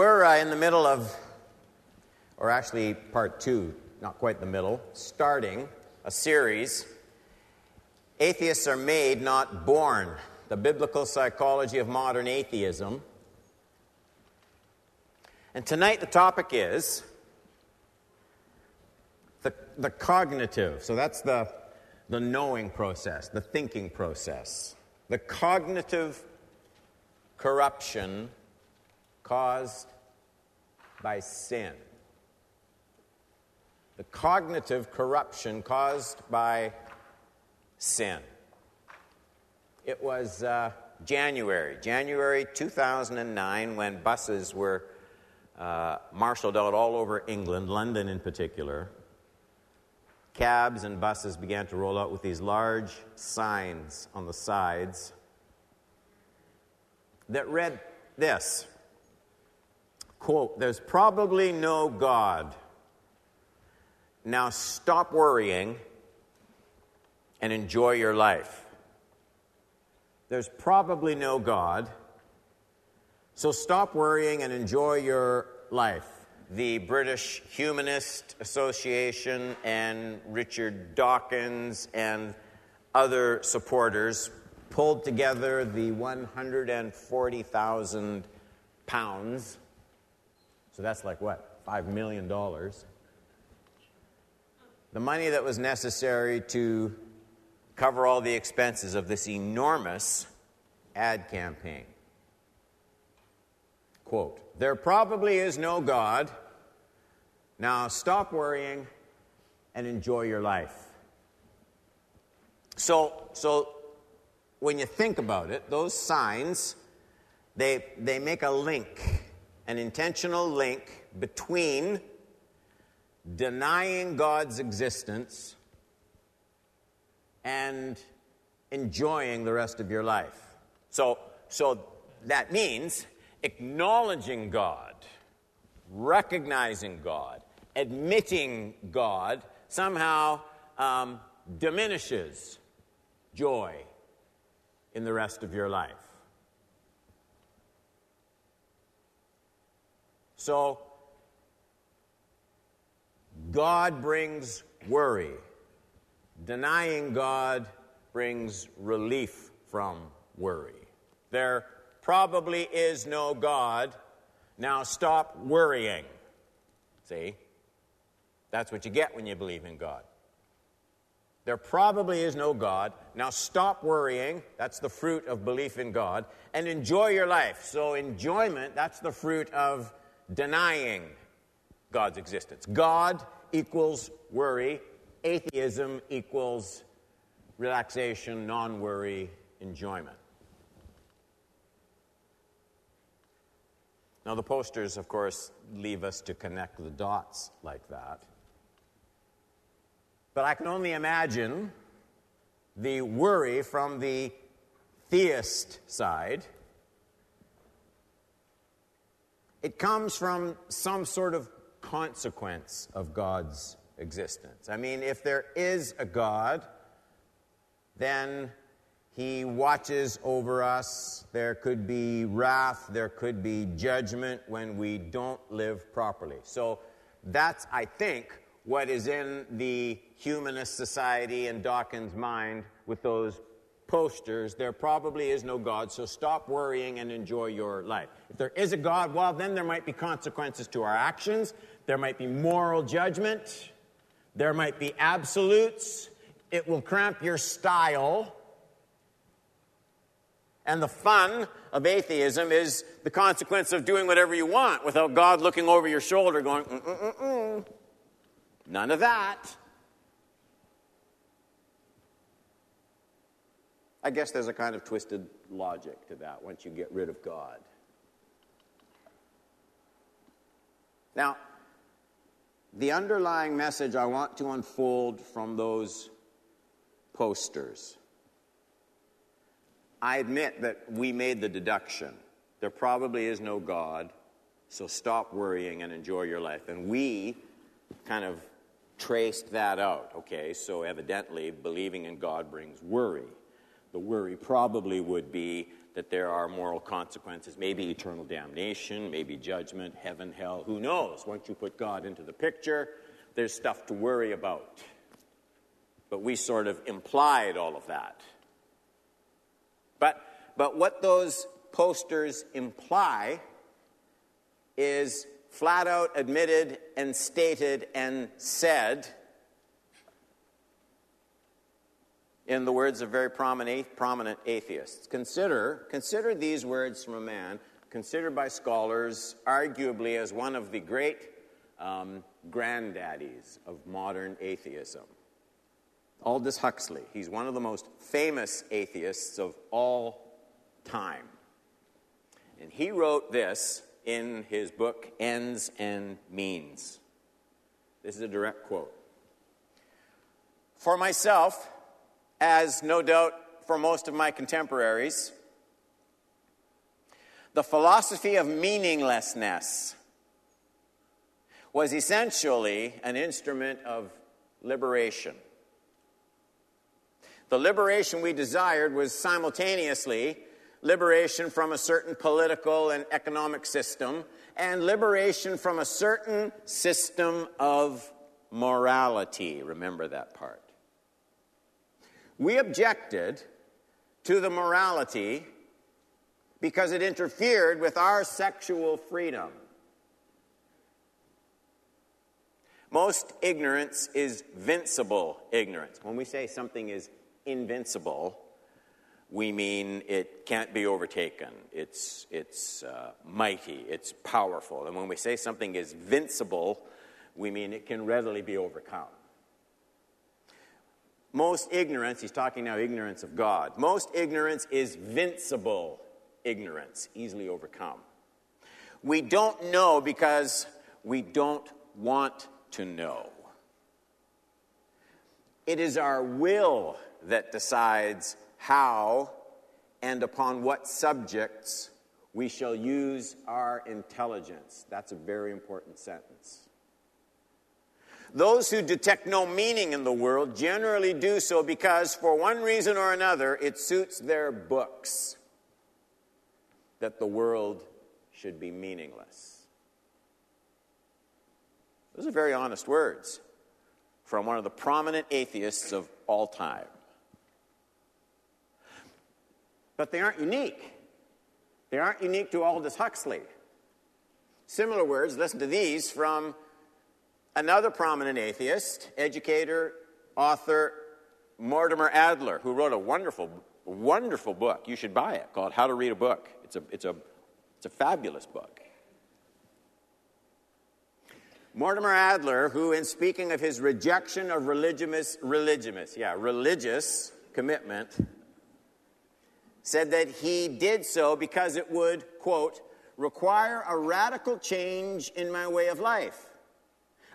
We're uh, in the middle of, or actually part two, not quite the middle, starting a series. Atheists are made, not born. The biblical psychology of modern atheism. And tonight the topic is the, the cognitive. So that's the, the knowing process, the thinking process. The cognitive corruption caused by sin. The cognitive corruption caused by sin. It was uh, January, January 2009, when buses were uh, marshaled out all over England, London in particular. Cabs and buses began to roll out with these large signs on the sides that read this quote, There's probably no God. Now stop worrying and enjoy your life. There's probably no God. So stop worrying and enjoy your life. The British Humanist Association and Richard Dawkins and other supporters pulled together the 140,000 pounds so that's like what? $5 million. The money that was necessary to cover all the expenses of this enormous ad campaign. Quote There probably is no God. Now stop worrying and enjoy your life. So, so when you think about it, those signs, they, they make a link an intentional link between denying God's existence and enjoying the rest of your life. So, so that means acknowledging God, recognizing God, admitting God somehow um, diminishes joy in the rest of your life. So, God brings worry. Denying God brings relief from worry. There probably is no God. Now stop worrying. See? That's what you get when you believe in God. There probably is no God. Now stop worrying. That's the fruit of belief in God. And enjoy your life. So, enjoyment, that's the fruit of denying God's existence. God equals worry, atheism equals relaxation, non worry, enjoyment. Now, the posters, of course, leave us to connect the dots like that. But I can only imagine the worry from the theist side it comes from some sort of consequence of God's existence. I mean, if there is a God, then he watches over us. There could be wrath, there could be judgment when we don't live properly. So that's, I think, what is in the humanist society and Dawkins' mind with those posters, there probably is no God, so stop worrying and enjoy your life. If there is a God, well, then there might be consequences to our actions, there might be moral judgment, there might be absolutes, it will cramp your style. And the fun of atheism is the consequence of doing whatever you want without God looking over your shoulder going, Mm-mm-mm-mm. none of that. I guess there's a kind of twisted logic to that once you get rid of God. Now, the underlying message I want to unfold from those posters. I admit that we made the deduction. There probably is no God, so stop worrying and enjoy your life. And we kind of traced that out, okay? So evidently, believing in God brings worry. The worry probably would be that there are moral consequences, maybe eternal damnation, maybe judgment, heaven, hell, who knows? Once you put God into the picture, there's stuff to worry about. But we sort of implied all of that. But, but what those posters imply is flat out admitted and stated and said in the words of very prominent, atheists. Consider, consider these words from a man considered by scholars arguably as one of the great um, granddaddies of modern atheism. Aldous Huxley. He's one of the most famous atheists of all time. And he wrote this in his book, Ends and Means. This is a direct quote. For myself, as no doubt for most of my contemporaries, the philosophy of meaninglessness was essentially an instrument of liberation. The liberation we desired was simultaneously liberation from a certain political and economic system and liberation from a certain system of morality. Remember that part. We objected to the morality because it interfered with our sexual freedom. Most ignorance is vincible ignorance. When we say something is invincible, we mean it can't be overtaken. It's, it's uh, mighty, it's powerful. And when we say something is vincible, we mean it can readily be overcome. Most ignorance, he's talking now ignorance of God, most ignorance is vincible ignorance, easily overcome. We don't know because we don't want to know. It is our will that decides how and upon what subjects we shall use our intelligence. That's a very important sentence. Those who detect no meaning in the world generally do so because, for one reason or another, it suits their books that the world should be meaningless. Those are very honest words from one of the prominent atheists of all time. But they aren't unique. They aren't unique to Aldous Huxley. Similar words, listen to these from another prominent atheist, educator, author, Mortimer Adler, who wrote a wonderful, wonderful book. You should buy it called How to Read a Book. It's a, it's a, it's a fabulous book. Mortimer Adler, who, in speaking of his rejection of religious, religious, yeah, religious commitment, said that he did so because it would, quote, require a radical change in my way of life,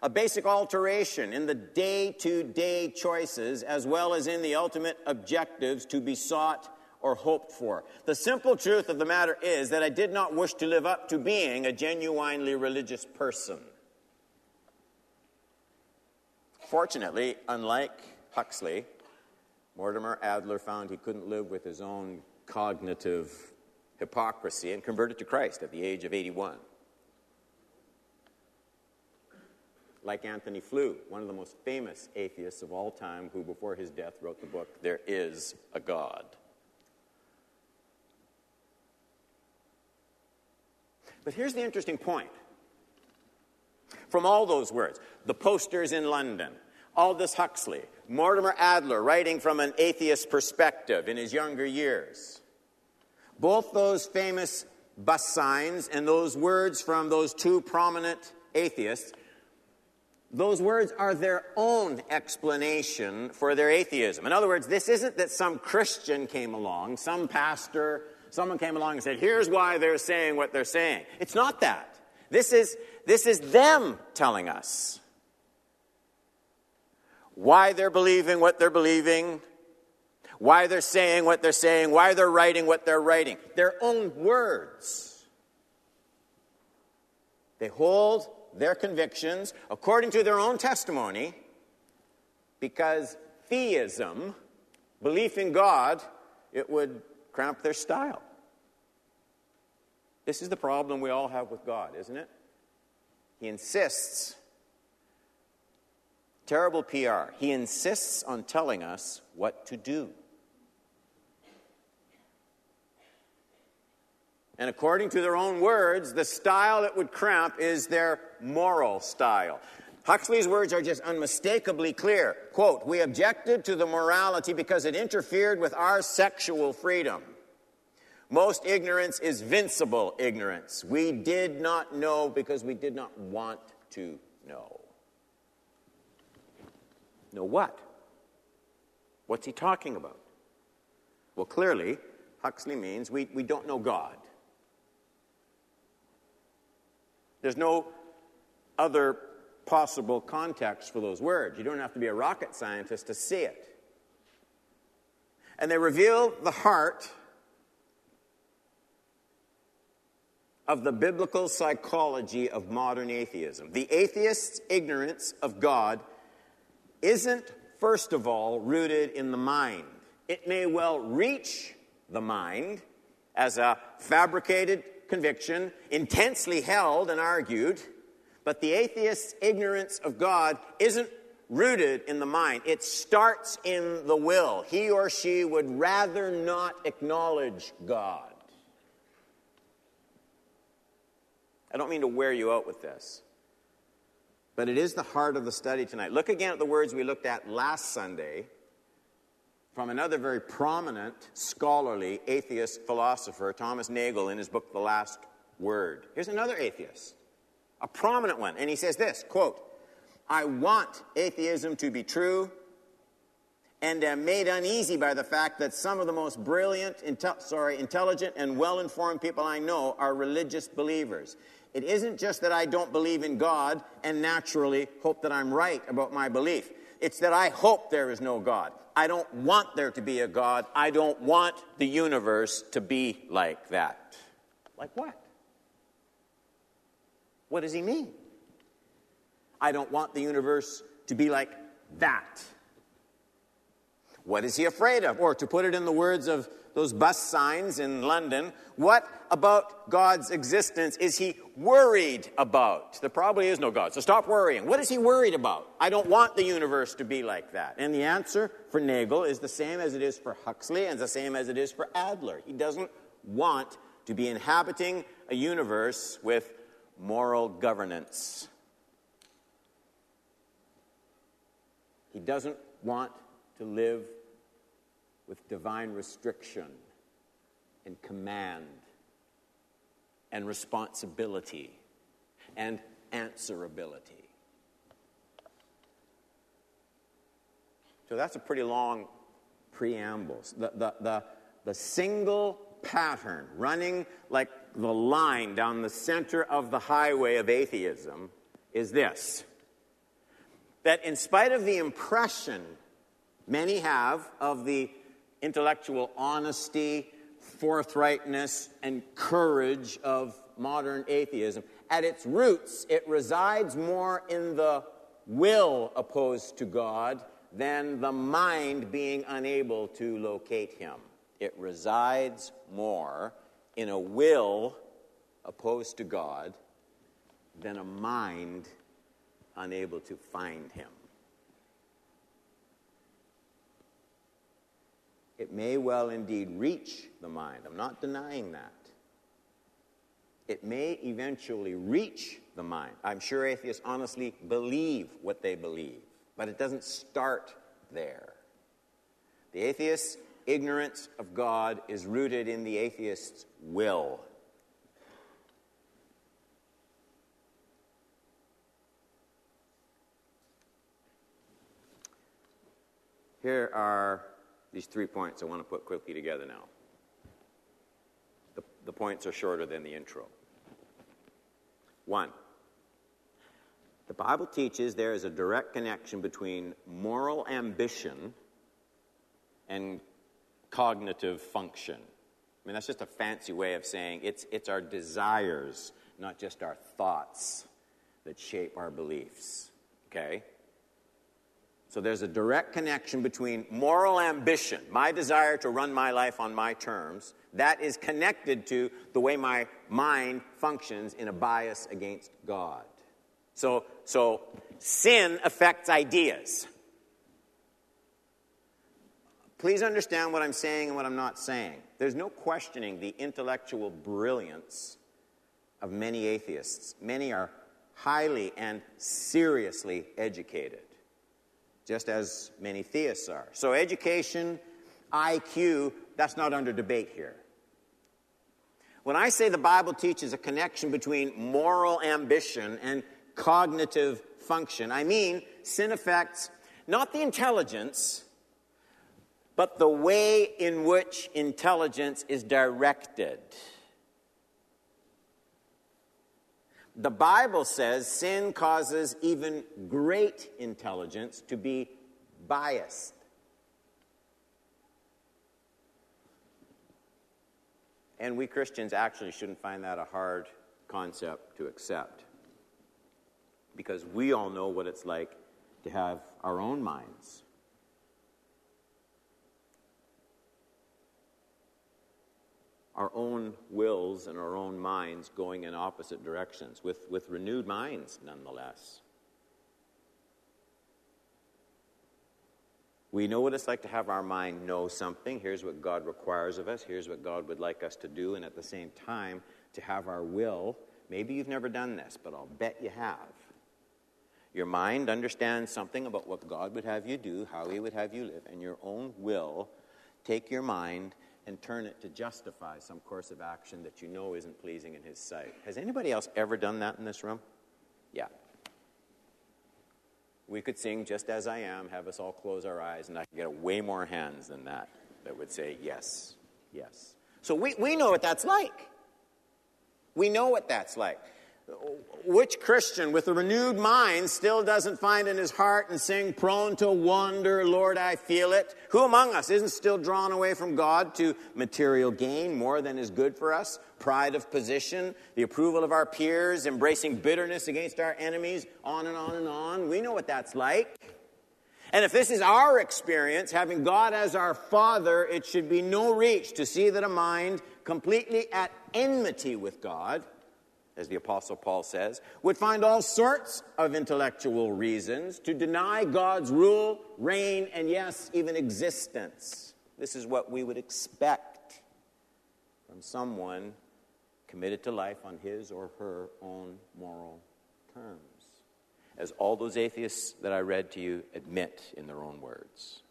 a basic alteration in the day to day choices as well as in the ultimate objectives to be sought or hoped for. The simple truth of the matter is that I did not wish to live up to being a genuinely religious person. Fortunately, unlike Huxley, Mortimer Adler found he couldn't live with his own cognitive hypocrisy and converted to Christ at the age of 81. Like Antony Flew, one of the most famous atheists of all time, who before his death wrote the book, There Is a God. But here's the interesting point. From all those words, the posters in London, Aldous Huxley, Mortimer Adler writing from an atheist perspective in his younger years. Both those famous bus signs and those words from those two prominent atheists, those words are their own explanation for their atheism. In other words, this isn't that some Christian came along, some pastor, someone came along and said, here's why they're saying what they're saying. It's not that. This is, this is them telling us why they're believing what they're believing, why they're saying what they're saying, why they're writing what they're writing. Their own words. They hold their convictions according to their own testimony because theism, belief in God, it would cramp their style. This is the problem we all have with God, isn't it? He insists, terrible PR, he insists on telling us what to do. And according to their own words, the style that would cramp is their moral style. Huxley's words are just unmistakably clear. Quote, We objected to the morality because it interfered with our sexual freedom. Most ignorance is vincible ignorance. We did not know because we did not want to know. Know what? What's he talking about? Well, clearly, Huxley means we, we don't know God. There's no other possible context for those words. You don't have to be a rocket scientist to see it. And they reveal the heart of the biblical psychology of modern atheism. The atheist's ignorance of God isn't, first of all, rooted in the mind. It may well reach the mind as a fabricated conviction, intensely held and argued, but the atheist's ignorance of God isn't rooted in the mind. It starts in the will. He or she would rather not acknowledge God. I don't mean to wear you out with this, but it is the heart of the study tonight. Look again at the words we looked at last Sunday from another very prominent scholarly atheist philosopher, Thomas Nagel, in his book, The Last Word. Here's another atheist, a prominent one, and he says this quote, I want atheism to be true and am made uneasy by the fact that some of the most brilliant, sorry, intelligent, and well informed people I know are religious believers. It isn't just that I don't believe in God and naturally hope that I'm right about my belief. It's that I hope there is no God. I don't want there to be a God. I don't want the universe to be like that. Like what? What does he mean? I don't want the universe to be like that. What is he afraid of? Or to put it in the words of those bus signs in London, what about God's existence is he worried about? There probably is no God, so stop worrying. What is he worried about? I don't want the universe to be like that. And the answer for Nagel is the same as it is for Huxley and the same as it is for Adler. He doesn't want to be inhabiting a universe with moral governance. He doesn't want to live with divine restriction and command and responsibility and answerability. So that's a pretty long preamble. The, the, the, the single pattern running like the line down the center of the highway of atheism is this that in spite of the impression many have of the intellectual honesty, forthrightness, and courage of modern atheism. At its roots, it resides more in the will opposed to God than the mind being unable to locate Him. It resides more in a will opposed to God than a mind unable to find Him. It may well indeed reach the mind. I'm not denying that. It may eventually reach the mind. I'm sure atheists honestly believe what they believe, but it doesn't start there. The atheist's ignorance of God is rooted in the atheist's will. Here are these three points I want to put quickly together now. The, the points are shorter than the intro. One, the Bible teaches there is a direct connection between moral ambition and cognitive function. I mean, that's just a fancy way of saying it's, it's our desires, not just our thoughts, that shape our beliefs. Okay? So there's a direct connection between moral ambition, my desire to run my life on my terms, that is connected to the way my mind functions in a bias against God. So, so sin affects ideas. Please understand what I'm saying and what I'm not saying. There's no questioning the intellectual brilliance of many atheists. Many are highly and seriously educated, just as many theists are. So, education, IQ, that's not under debate here. When I say the Bible teaches a connection between moral ambition and cognitive function, I mean sin affects not the intelligence, but the way in which intelligence is directed. The Bible says sin causes even great intelligence to be biased. And we Christians actually shouldn't find that a hard concept to accept. Because we all know what it's like to have our own minds. Our own wills and our own minds going in opposite directions, with, with renewed minds nonetheless. We know what it's like to have our mind know something. Here's what God requires of us. Here's what God would like us to do. And at the same time, to have our will. Maybe you've never done this, but I'll bet you have. Your mind understands something about what God would have you do, how He would have you live, and your own will take your mind and turn it to justify some course of action that you know isn't pleasing in His sight. Has anybody else ever done that in this room? Yeah. We could sing Just As I Am, have us all close our eyes, and I could get way more hands than that that would say yes, yes. So we, we know what that's like. We know what that's like. Which Christian with a renewed mind still doesn't find in his heart and sing, prone to wander, Lord, I feel it? Who among us isn't still drawn away from God to material gain more than is good for us? Pride of position, the approval of our peers, embracing bitterness against our enemies, on and on and on. We know what that's like. And if this is our experience, having God as our Father, it should be no reach to see that a mind completely at enmity with God as the Apostle Paul says, would find all sorts of intellectual reasons to deny God's rule, reign, and yes, even existence. This is what we would expect from someone committed to life on his or her own moral terms, as all those atheists that I read to you admit in their own words.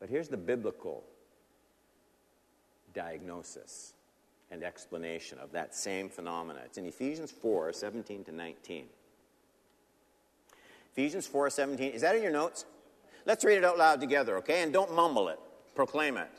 But here's the biblical diagnosis and explanation of that same phenomena. It's in Ephesians 4 17 to 19. Ephesians 4 17. Is that in your notes? Let's read it out loud together, okay? And don't mumble it, proclaim it.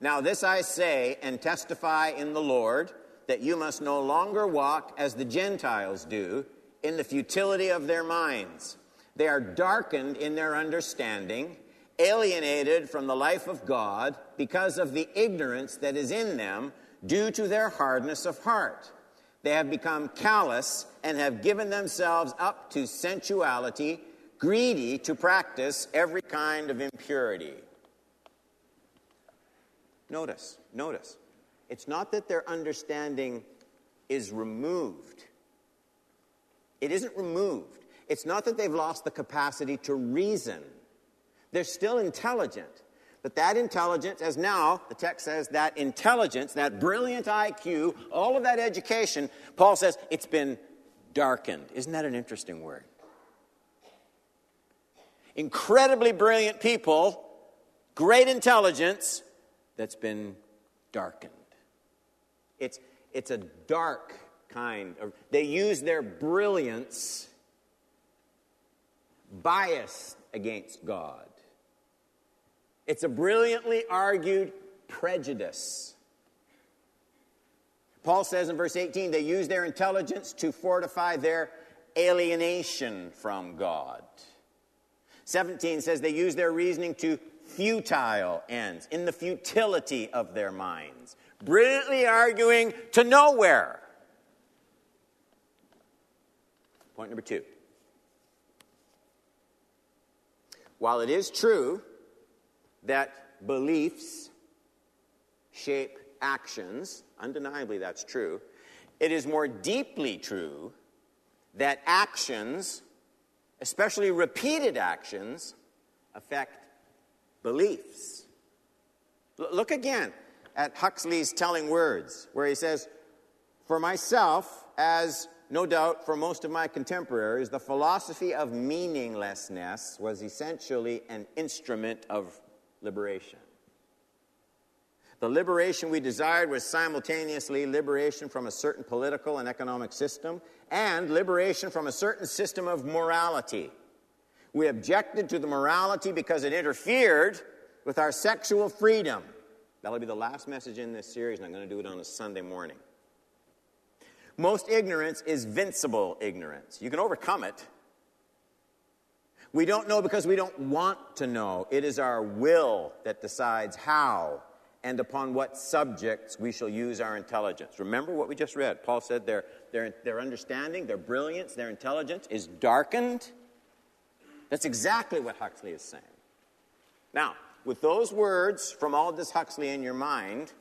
Now, this I say and testify in the Lord that you must no longer walk as the Gentiles do in the futility of their minds. They are darkened in their understanding, alienated from the life of God because of the ignorance that is in them due to their hardness of heart. They have become callous and have given themselves up to sensuality, greedy to practice every kind of impurity. Notice, notice. It's not that their understanding is removed. It isn't removed. It's not that they've lost the capacity to reason. They're still intelligent. But that intelligence, as now the text says, that intelligence, that brilliant IQ, all of that education, Paul says it's been darkened. Isn't that an interesting word? Incredibly brilliant people, great intelligence that's been darkened. It's, it's a dark kind of, they use their brilliance biased against God. It's a brilliantly argued prejudice. Paul says in verse 18, they use their intelligence to fortify their alienation from God. 17 says they use their reasoning to futile ends, in the futility of their minds, brilliantly arguing to nowhere. Point number two while it is true that beliefs shape actions, undeniably that's true, it is more deeply true that actions, especially repeated actions, affect beliefs. L- look again at Huxley's telling words, where he says, For myself, as no doubt for most of my contemporaries, the philosophy of meaninglessness was essentially an instrument of liberation. The liberation we desired was simultaneously liberation from a certain political and economic system and liberation from a certain system of morality. We objected to the morality because it interfered with our sexual freedom. That'll be the last message in this series, and I'm going to do it on a Sunday morning. Most ignorance is vincible ignorance. You can overcome it. We don't know because we don't want to know. It is our will that decides how and upon what subjects we shall use our intelligence. Remember what we just read. Paul said their, their, their understanding, their brilliance, their intelligence is darkened. That's exactly what Huxley is saying. Now, with those words from Aldous Huxley in your mind,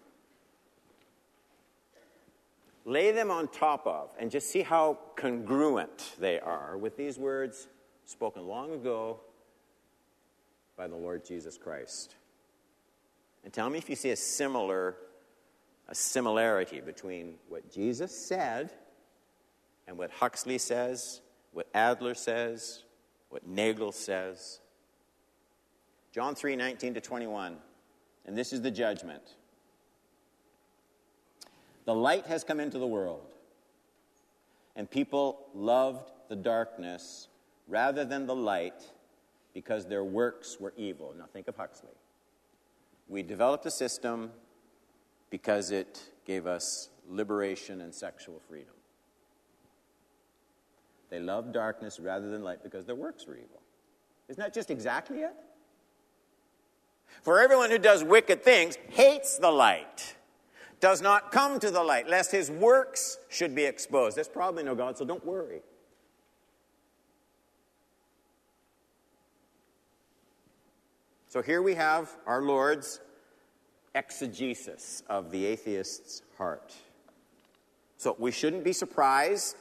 lay them on top of and just see how congruent they are with these words spoken long ago by the Lord Jesus Christ. And tell me if you see a similar a similarity between what Jesus said and what Huxley says, what Adler says, what Nagel says. John 3 19 to 21. And this is the judgment. The light has come into the world, and people loved the darkness rather than the light because their works were evil. Now think of Huxley. We developed a system because it gave us liberation and sexual freedom. They loved darkness rather than light because their works were evil. Isn't that just exactly it? For everyone who does wicked things hates the light, does not come to the light, lest his works should be exposed. There's probably no God, so don't worry. So here we have our Lord's exegesis of the atheist's heart. So we shouldn't be surprised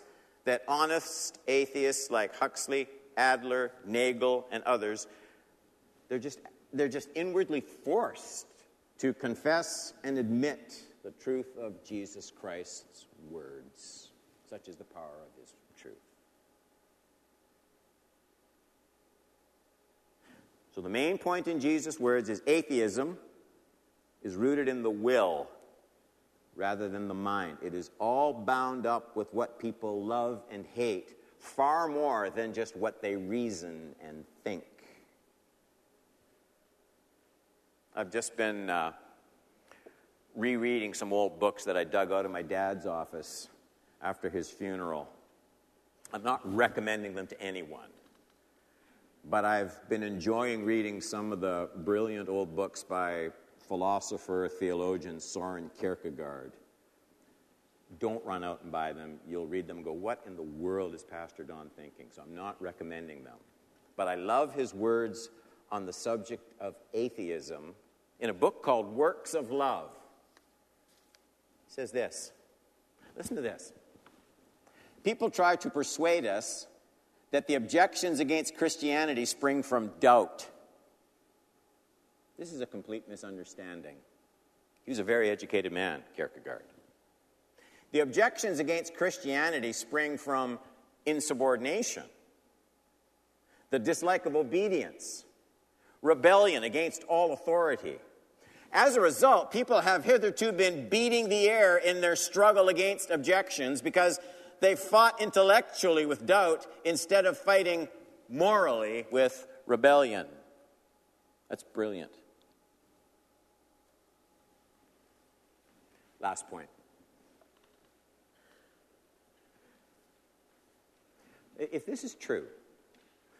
that honest atheists like Huxley, Adler, Nagel, and others, they're just, they're just inwardly forced to confess and admit the truth of Jesus Christ's words. Such is the power of his truth. So, the main point in Jesus' words is atheism is rooted in the will rather than the mind. It is all bound up with what people love and hate far more than just what they reason and think. I've just been uh, rereading some old books that I dug out of my dad's office after his funeral. I'm not recommending them to anyone, but I've been enjoying reading some of the brilliant old books by philosopher, theologian Soren Kierkegaard. Don't run out and buy them. You'll read them and go, What in the world is Pastor Don thinking? So I'm not recommending them. But I love his words on the subject of atheism in a book called Works of Love. He says this Listen to this. People try to persuade us that the objections against Christianity spring from doubt this is a complete misunderstanding. He was a very educated man, Kierkegaard. The objections against Christianity spring from insubordination, the dislike of obedience, rebellion against all authority. As a result, people have hitherto been beating the air in their struggle against objections because they fought intellectually with doubt instead of fighting morally with rebellion. That's brilliant. Last point. If this is true,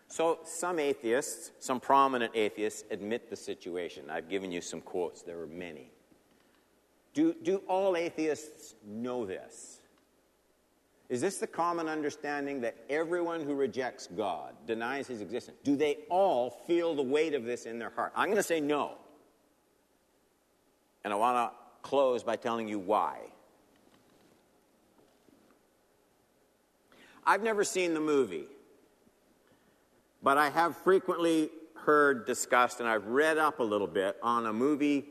so some atheists, some prominent atheists, admit the situation. I've given you some quotes, there are many. Do, do all atheists know this? Is this the common understanding that everyone who rejects God, denies his existence, do they all feel the weight of this in their heart? I'm going to say no. And I want to close by telling you why. I've never seen the movie, but I have frequently heard discussed and I've read up a little bit on a movie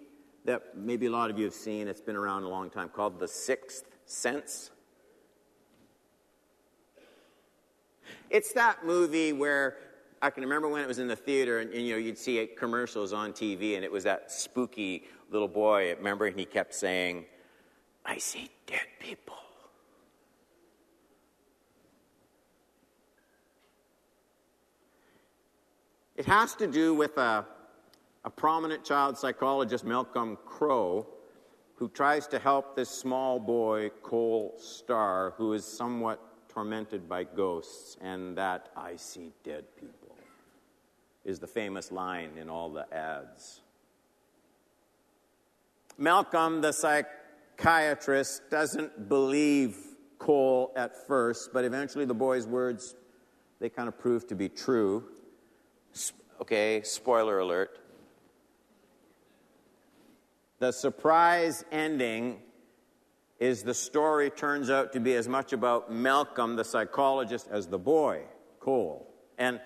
that maybe a lot of you have seen. It's been around a long time called The Sixth Sense. It's that movie where I can remember when it was in the theater and, and, you know you'd see it, commercials on TV and it was that spooky little boy. I Remember, and he kept saying, "I see dead people." It has to do with a, a prominent child psychologist, Malcolm Crowe, who tries to help this small boy, Cole Starr, who is somewhat tormented by ghosts, and that I see dead people is the famous line in all the ads. Malcolm, the psychiatrist, doesn't believe Cole at first, but eventually the boy's words, they kind of prove to be true. Okay, spoiler alert. The surprise ending is the story turns out to be as much about Malcolm, the psychologist, as the boy, Cole. And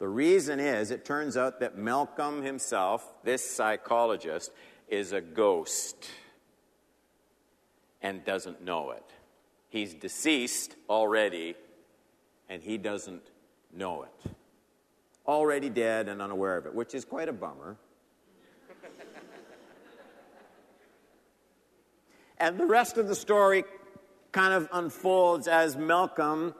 the reason is, it turns out that Malcolm himself, this psychologist, is a ghost and doesn't know it. He's deceased already, and he doesn't know it. Already dead and unaware of it, which is quite a bummer. And the rest of the story kind of unfolds as Malcolm,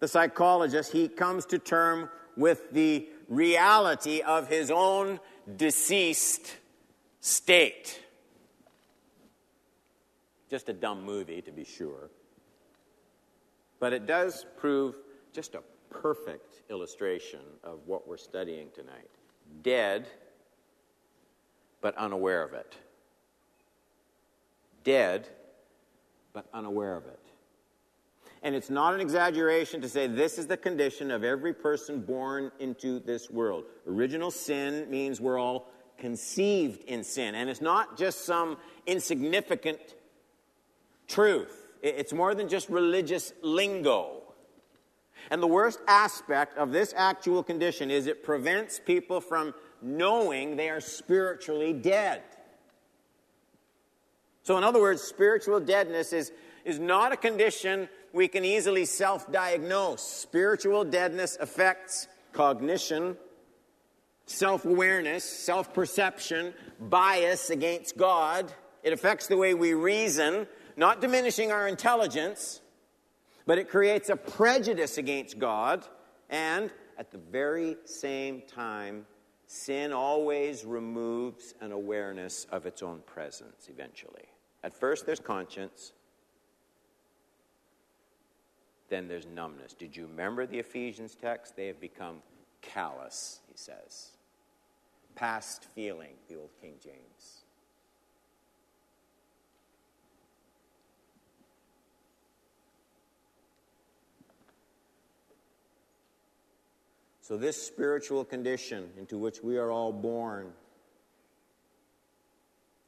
the psychologist, he comes to term with the reality of his own deceased state. Just a dumb movie, to be sure. But it does prove just a perfect illustration of what we're studying tonight. Dead, but unaware of it. Dead, but unaware of it. And it's not an exaggeration to say this is the condition of every person born into this world. Original sin means we're all conceived in sin. And it's not just some insignificant truth, it's more than just religious lingo. And the worst aspect of this actual condition is it prevents people from knowing they are spiritually dead. So, in other words, spiritual deadness is, is not a condition we can easily self diagnose. Spiritual deadness affects cognition, self awareness, self perception, bias against God. It affects the way we reason, not diminishing our intelligence, but it creates a prejudice against God. And at the very same time, sin always removes an awareness of its own presence eventually. At first, there's conscience, then there's numbness. Did you remember the Ephesians text? They have become callous, he says. Past feeling, the old King James. So, this spiritual condition into which we are all born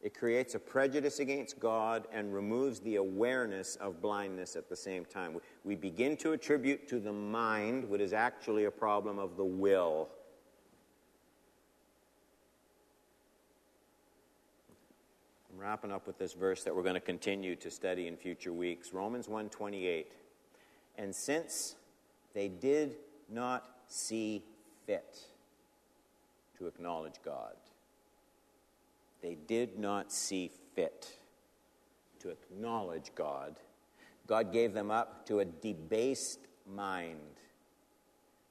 it creates a prejudice against God and removes the awareness of blindness at the same time. We begin to attribute to the mind what is actually a problem of the will. I'm wrapping up with this verse that we're going to continue to study in future weeks. Romans 1:28. And since they did not see fit to acknowledge God, they did not see fit to acknowledge God. God gave them up to a debased mind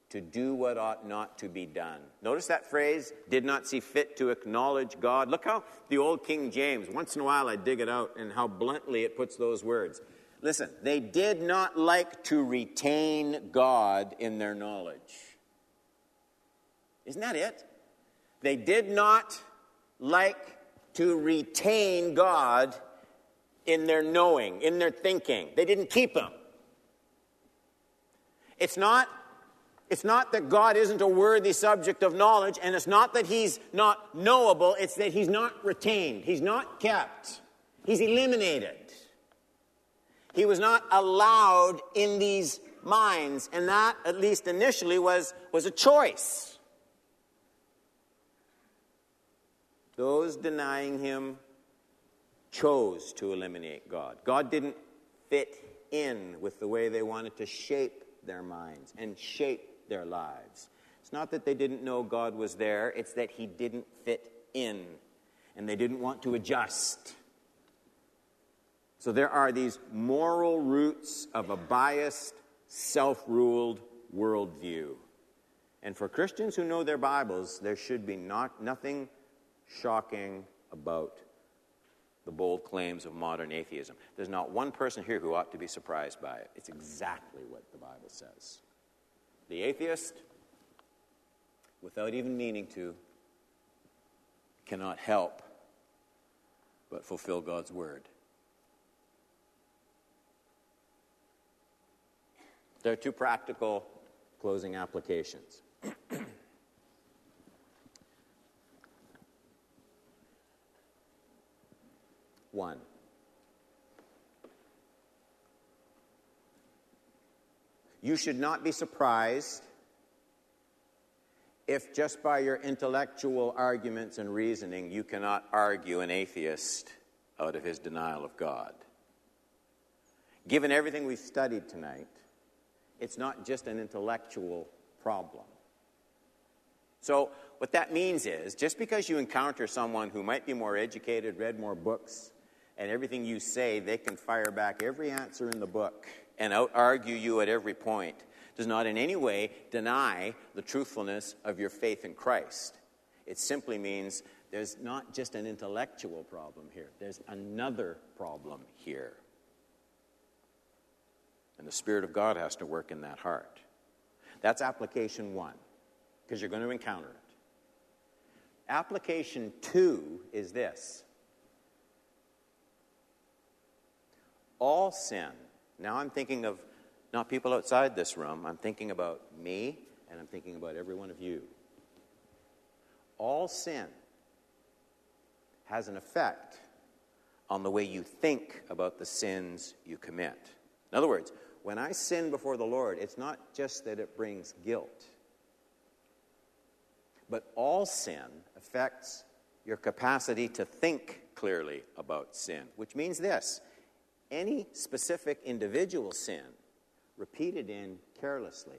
to do what ought not to be done. Notice that phrase, did not see fit to acknowledge God. Look how the old King James, once in a while I dig it out and how bluntly it puts those words. Listen, they did not like to retain God in their knowledge. Isn't that it? They did not like to retain God in their knowing, in their thinking. They didn't keep him. It's not, it's not that God isn't a worthy subject of knowledge, and it's not that he's not knowable, it's that he's not retained, he's not kept, he's eliminated. He was not allowed in these minds, and that, at least initially, was, was a choice. Those denying him chose to eliminate God. God didn't fit in with the way they wanted to shape their minds and shape their lives. It's not that they didn't know God was there, it's that He didn't fit in and they didn't want to adjust. So there are these moral roots of a biased, self ruled worldview. And for Christians who know their Bibles, there should be not, nothing shocking about the bold claims of modern atheism. There's not one person here who ought to be surprised by it. It's exactly what the Bible says. The atheist, without even meaning to, cannot help but fulfill God's word. There are two practical closing applications. one. You should not be surprised if just by your intellectual arguments and reasoning you cannot argue an atheist out of his denial of God. Given everything we've studied tonight, it's not just an intellectual problem. So, what that means is just because you encounter someone who might be more educated, read more books, and everything you say, they can fire back every answer in the book and out argue you at every point, does not in any way deny the truthfulness of your faith in Christ. It simply means there's not just an intellectual problem here, there's another problem here. And the Spirit of God has to work in that heart. That's application one, because you're going to encounter it. Application two is this all sin. Now I'm thinking of not people outside this room, I'm thinking about me and I'm thinking about every one of you. All sin has an effect on the way you think about the sins you commit. In other words, when I sin before the Lord, it's not just that it brings guilt, but all sin affects your capacity to think clearly about sin, which means this any specific individual sin repeated in carelessly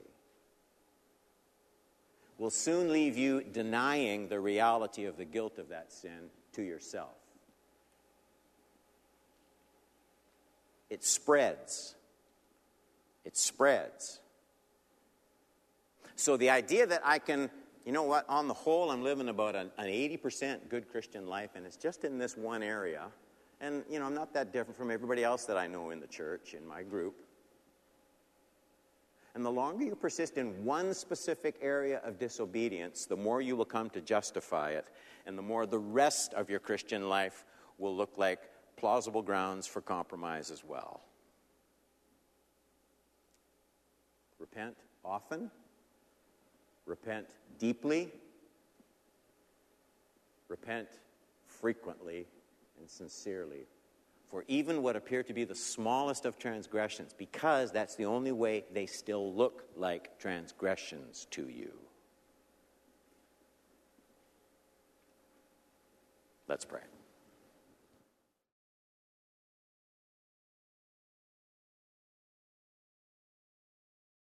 will soon leave you denying the reality of the guilt of that sin to yourself. It spreads. It spreads. So the idea that I can, you know what, on the whole, I'm living about an, an 80% good Christian life, and it's just in this one area and, you know, I'm not that different from everybody else that I know in the church, in my group. And the longer you persist in one specific area of disobedience, the more you will come to justify it, and the more the rest of your Christian life will look like plausible grounds for compromise as well. Repent often, repent deeply, repent frequently and sincerely for even what appear to be the smallest of transgressions, because that's the only way they still look like transgressions to you. Let's pray.